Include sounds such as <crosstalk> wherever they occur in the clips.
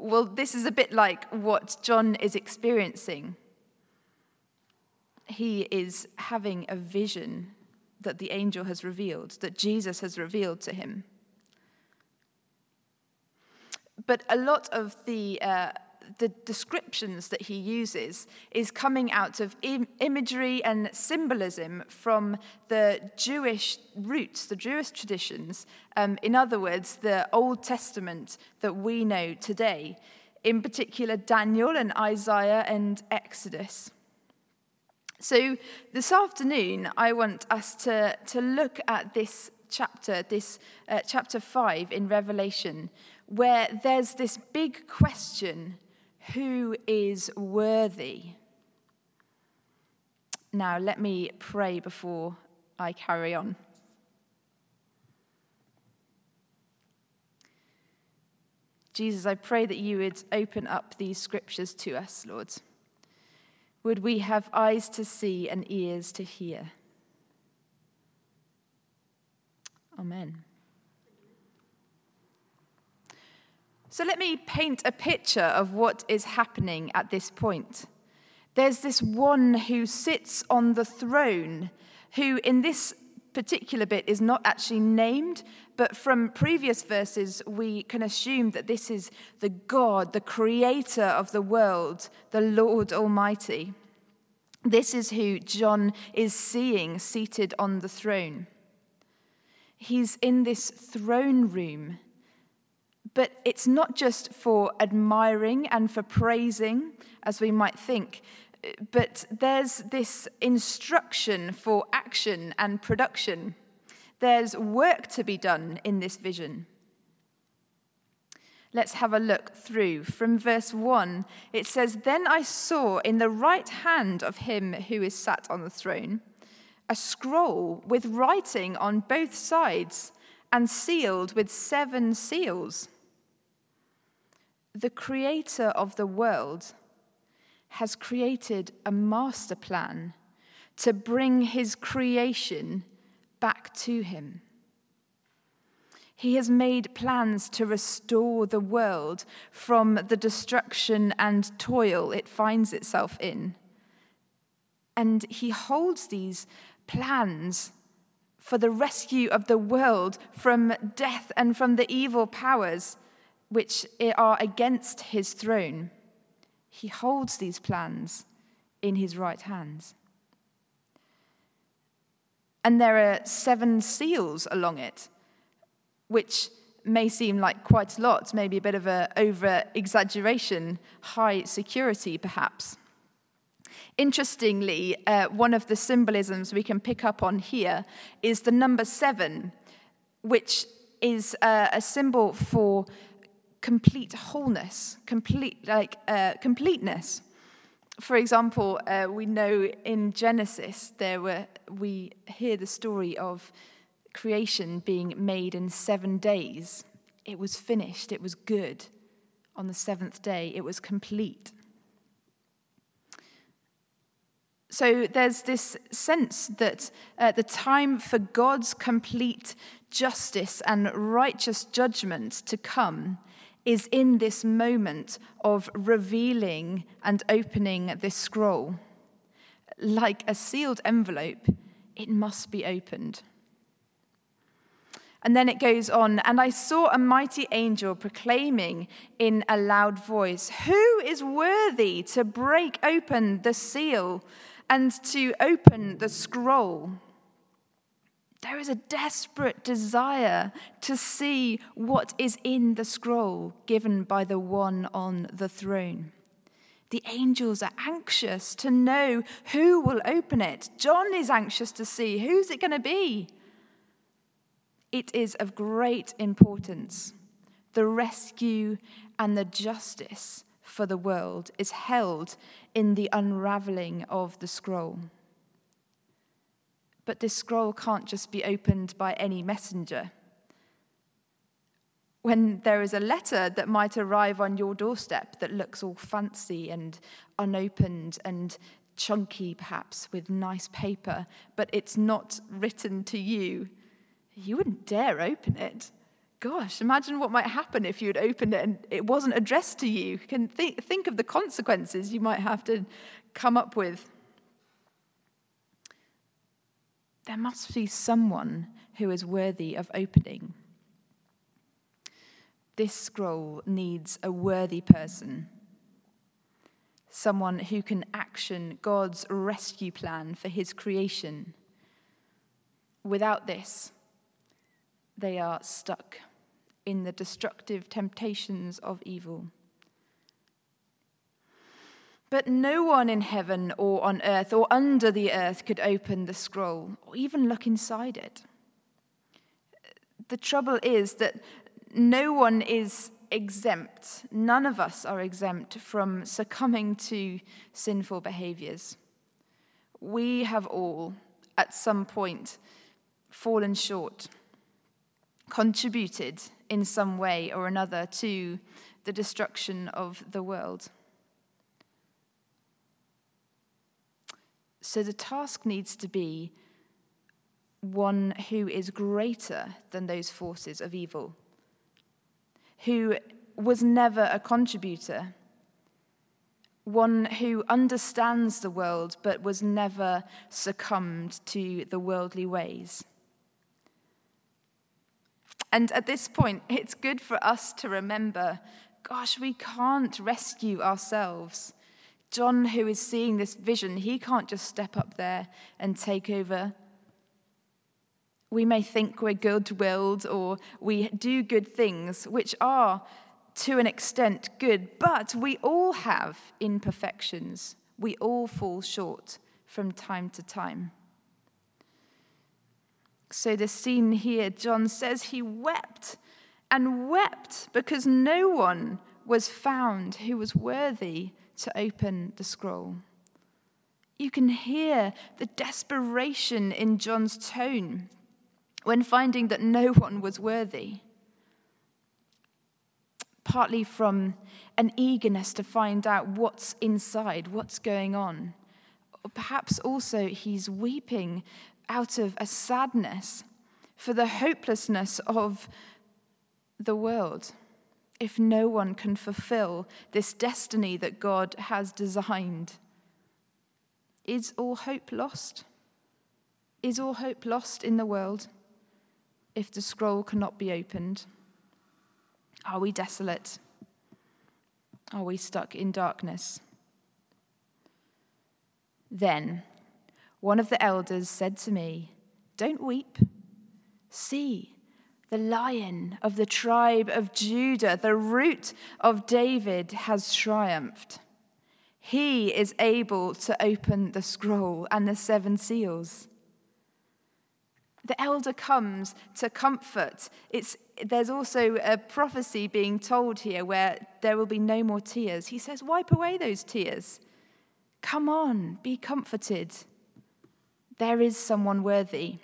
Well, this is a bit like what John is experiencing. He is having a vision that the angel has revealed, that Jesus has revealed to him. But a lot of the, uh, the descriptions that he uses is coming out of Im- imagery and symbolism from the Jewish roots, the Jewish traditions. Um, in other words, the Old Testament that we know today, in particular Daniel and Isaiah and Exodus. So, this afternoon, I want us to, to look at this chapter, this uh, chapter 5 in Revelation, where there's this big question who is worthy? Now, let me pray before I carry on. Jesus, I pray that you would open up these scriptures to us, Lord. Would we have eyes to see and ears to hear? Amen. So let me paint a picture of what is happening at this point. There's this one who sits on the throne, who in this particular bit is not actually named, but from previous verses, we can assume that this is the God, the creator of the world, the Lord Almighty. This is who John is seeing seated on the throne. He's in this throne room but it's not just for admiring and for praising, as we might think, but there's this instruction for action and production. There's work to be done in this vision. Let's have a look through. From verse 1, it says, Then I saw in the right hand of him who is sat on the throne a scroll with writing on both sides and sealed with seven seals the creator of the world has created a master plan to bring his creation back to him. He has made plans to restore the world from the destruction and toil it finds itself in. And he holds these plans for the rescue of the world from death and from the evil powers which are against his throne, he holds these plans in his right hands. And there are seven seals along it, which may seem like quite a lot, maybe a bit of an over exaggeration, high security perhaps. Interestingly, uh, one of the symbolisms we can pick up on here is the number seven, which is uh, a symbol for complete wholeness, complete like uh, completeness. For example, uh, we know in Genesis there were we hear the story of creation being made in seven days. It was finished. It was good. On the seventh day, it was complete. So there's this sense that uh, the time for God's complete justice and righteous judgment to come is in this moment of revealing and opening this scroll. Like a sealed envelope, it must be opened. And then it goes on, and I saw a mighty angel proclaiming in a loud voice, Who is worthy to break open the seal and to open the scroll? There is a desperate desire to see what is in the scroll given by the one on the throne. The angels are anxious to know who will open it. John is anxious to see who's it going to be. It is of great importance. The rescue and the justice for the world is held in the unraveling of the scroll. But this scroll can't just be opened by any messenger. When there is a letter that might arrive on your doorstep that looks all fancy and unopened and chunky, perhaps with nice paper, but it's not written to you, you wouldn't dare open it. Gosh, imagine what might happen if you had opened it and it wasn't addressed to you. Can think, think of the consequences you might have to come up with. There must be someone who is worthy of opening. This scroll needs a worthy person, someone who can action God's rescue plan for his creation. Without this, they are stuck in the destructive temptations of evil. But no one in heaven or on earth or under the earth could open the scroll or even look inside it. The trouble is that no one is exempt. None of us are exempt from succumbing to sinful behaviors. We have all, at some point, fallen short, contributed in some way or another to the destruction of the world. So the task needs to be one who is greater than those forces of evil who was never a contributor, one who understands the world but was never succumbed to the worldly ways. And at this point, it's good for us to remember gosh, we can't rescue ourselves. John, who is seeing this vision, he can't just step up there and take over we may think we're good willed or we do good things, which are to an extent good, but we all have imperfections. We all fall short from time to time. So, the scene here, John says he wept and wept because no one was found who was worthy to open the scroll. You can hear the desperation in John's tone when finding that no one was worthy. Partly from an eagerness to find out what's inside, what's going on. Or perhaps also he's weeping out of a sadness for the hopelessness of the world if no one can fulfill this destiny that God has designed. Is all hope lost? Is all hope lost in the world? if the scroll cannot be opened? Are we desolate? Are we stuck in darkness? Then one of the elders said to me, Don't weep. See, the lion of the tribe of Judah, the root of David, has triumphed. He is able to open the scroll and the seven seals. The elder comes to comfort. It's, there's also a prophecy being told here where there will be no more tears. He says, Wipe away those tears. Come on, be comforted. There is someone worthy.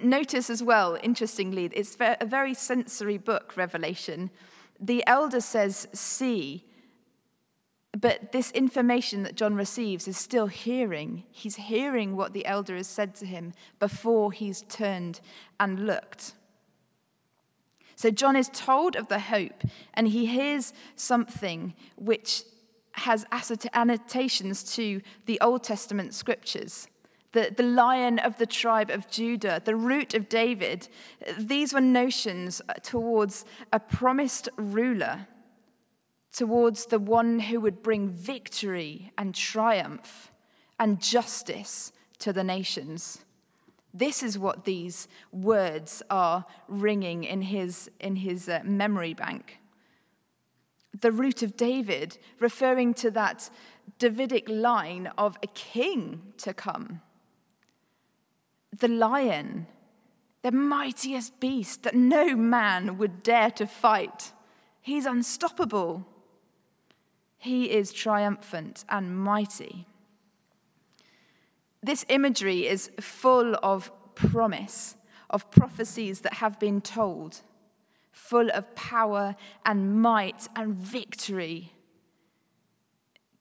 Notice as well, interestingly, it's a very sensory book, Revelation. The elder says, See, but this information that John receives is still hearing. He's hearing what the elder has said to him before he's turned and looked. So John is told of the hope, and he hears something which has annotations to the Old Testament scriptures. The, the lion of the tribe of Judah, the root of David, these were notions towards a promised ruler towards the one who would bring victory and triumph and justice to the nations. This is what these words are ringing in his, in his uh, memory bank. The root of David, referring to that Davidic line of a king to come. The lion, the mightiest beast that no man would dare to fight. He's unstoppable. He is triumphant and mighty. This imagery is full of promise, of prophecies that have been told, full of power and might and victory.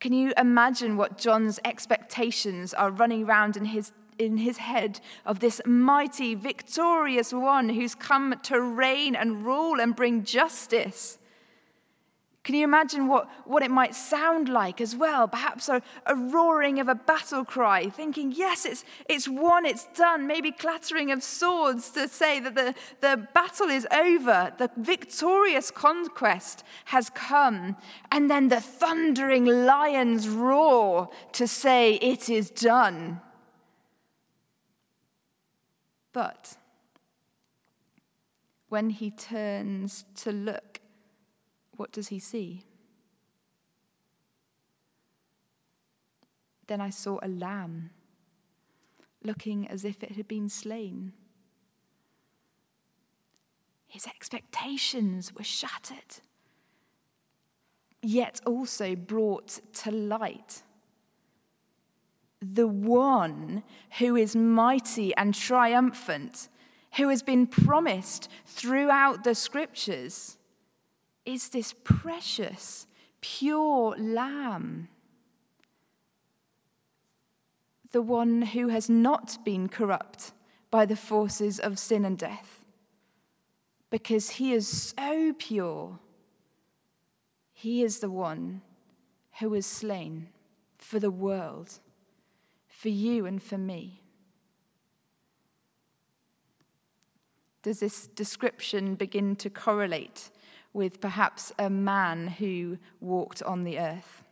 Can you imagine what John's expectations are running around in his, in his head of this mighty, victorious one who's come to reign and rule and bring justice. Can you imagine what, what it might sound like as well? Perhaps a, a roaring of a battle cry, thinking, yes, it's, it's won, it's done. Maybe clattering of swords to say that the, the battle is over, the victorious conquest has come. And then the thundering lion's roar to say, it is done. But when he turns to look, what does he see? Then I saw a lamb looking as if it had been slain. His expectations were shattered, yet also brought to light. The one who is mighty and triumphant, who has been promised throughout the scriptures is this precious, pure lamb. The one who has not been corrupt by the forces of sin and death. Because he is so pure. He is the one who was slain for the world, for you and for me. Does this description begin to correlate with perhaps a man who walked on the earth,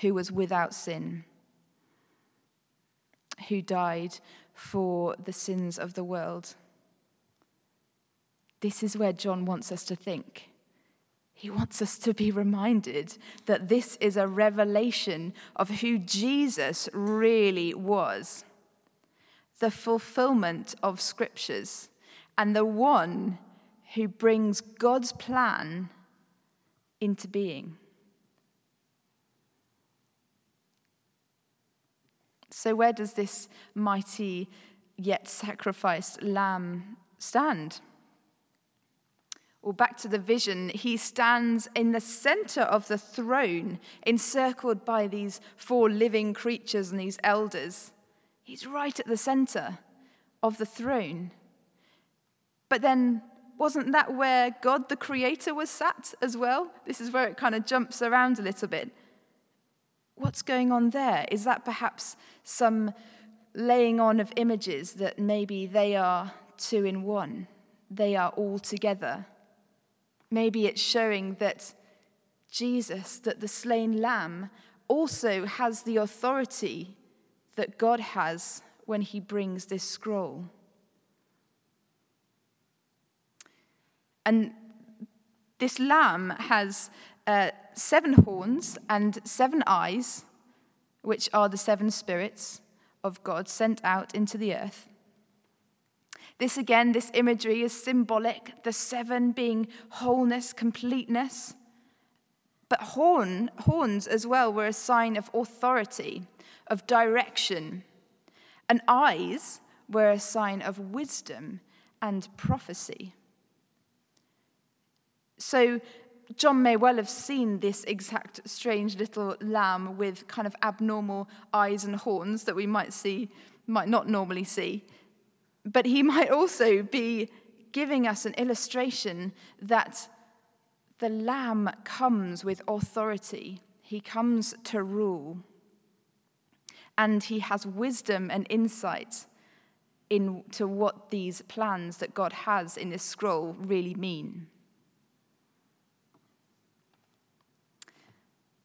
who was without sin, who died for the sins of the world. This is where John wants us to think. He wants us to be reminded that this is a revelation of who Jesus really was the fulfillment of scriptures and the one who brings God's plan into being. So, where does this mighty yet sacrificed lamb stand? Well, back to the vision, he stands in the center of the throne, encircled by these four living creatures and these elders. He's right at the center of the throne. But then wasn't that where God the Creator was sat as well? This is where it kind of jumps around a little bit. What's going on there? Is that perhaps some laying on of images that maybe they are two in one? They are all together. Maybe it's showing that Jesus, that the slain lamb, also has the authority that God has when he brings this scroll. And this lamb has uh, seven horns and seven eyes, which are the seven spirits of God sent out into the earth. This again, this imagery is symbolic, the seven being wholeness, completeness. But horn, horns as well were a sign of authority, of direction. And eyes were a sign of wisdom and prophecy. So John may well have seen this exact strange little lamb with kind of abnormal eyes and horns that we might see, might not normally see. But he <laughs> might also be giving us an illustration that the lamb comes with authority. He comes to rule. And he has wisdom and insight into what these plans that God has in this scroll really mean.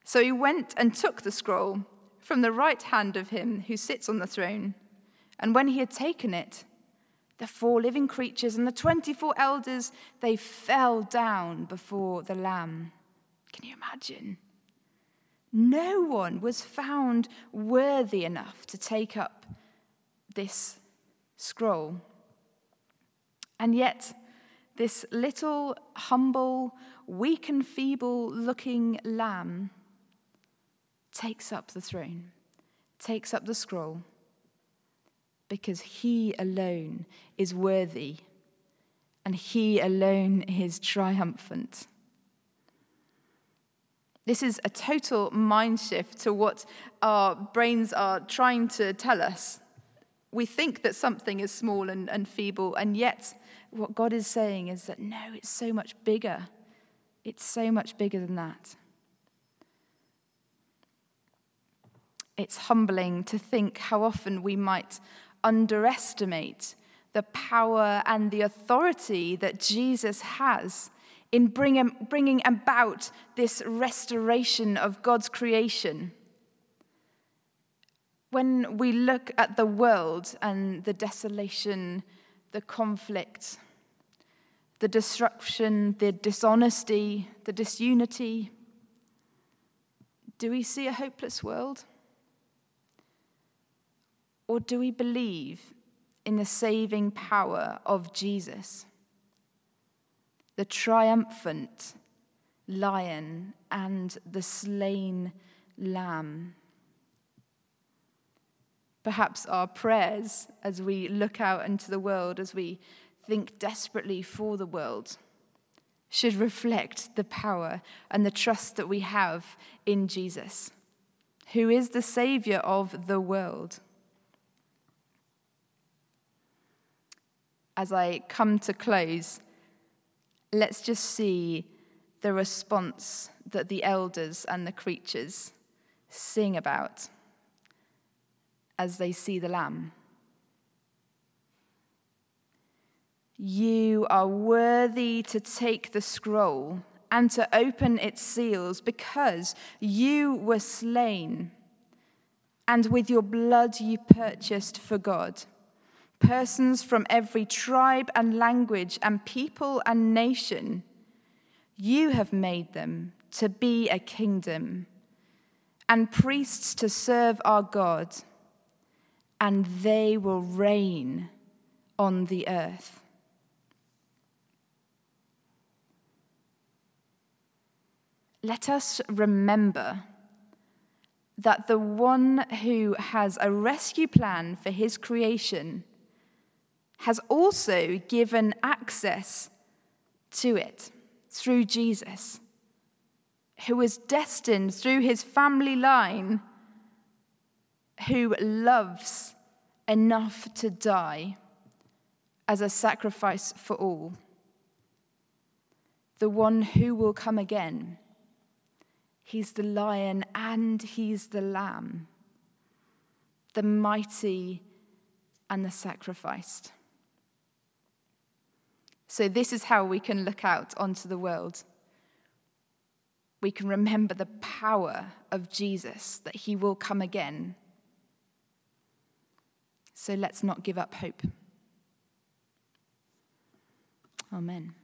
So he went and took the scroll from the right hand of him who sits on the throne. And when he had taken it, the four living creatures and the 24 elders, they fell down before the Lamb. Can you imagine? No one was found worthy enough to take up this scroll. And yet, this little, humble, weak and feeble looking lamb takes up the throne, takes up the scroll, because he alone is worthy and he alone is triumphant. This is a total mind shift to what our brains are trying to tell us. We think that something is small and, and feeble, and yet what God is saying is that no, it's so much bigger. It's so much bigger than that. It's humbling to think how often we might underestimate the power and the authority that Jesus has in bringing, about this restoration of God's creation. When we look at the world and the desolation, the conflict, the disruption, the dishonesty, the disunity, do we see a hopeless world? Or do we believe in the saving power of Jesus? the triumphant lion and the slain lamb. Perhaps our prayers as we look out into the world, as we think desperately for the world, should reflect the power and the trust that we have in Jesus, who is the Savior of the world. As I come to close, let's just see the response that the elders and the creatures sing about as they see the Lamb. You are worthy to take the scroll and to open its seals because you were slain, and with your blood you purchased for God persons from every tribe and language and people and nation. You have made them to be a kingdom and priests to serve our God, and they will reign on the earth. Let us remember that the one who has a rescue plan for his creation has also given access to it through Jesus, who was destined through his family line, who loves enough to die as a sacrifice for all. The one who will come again. He's the lion and he's the lamb, the mighty and the sacrificed. So, this is how we can look out onto the world. We can remember the power of Jesus, that he will come again. So, let's not give up hope. Amen.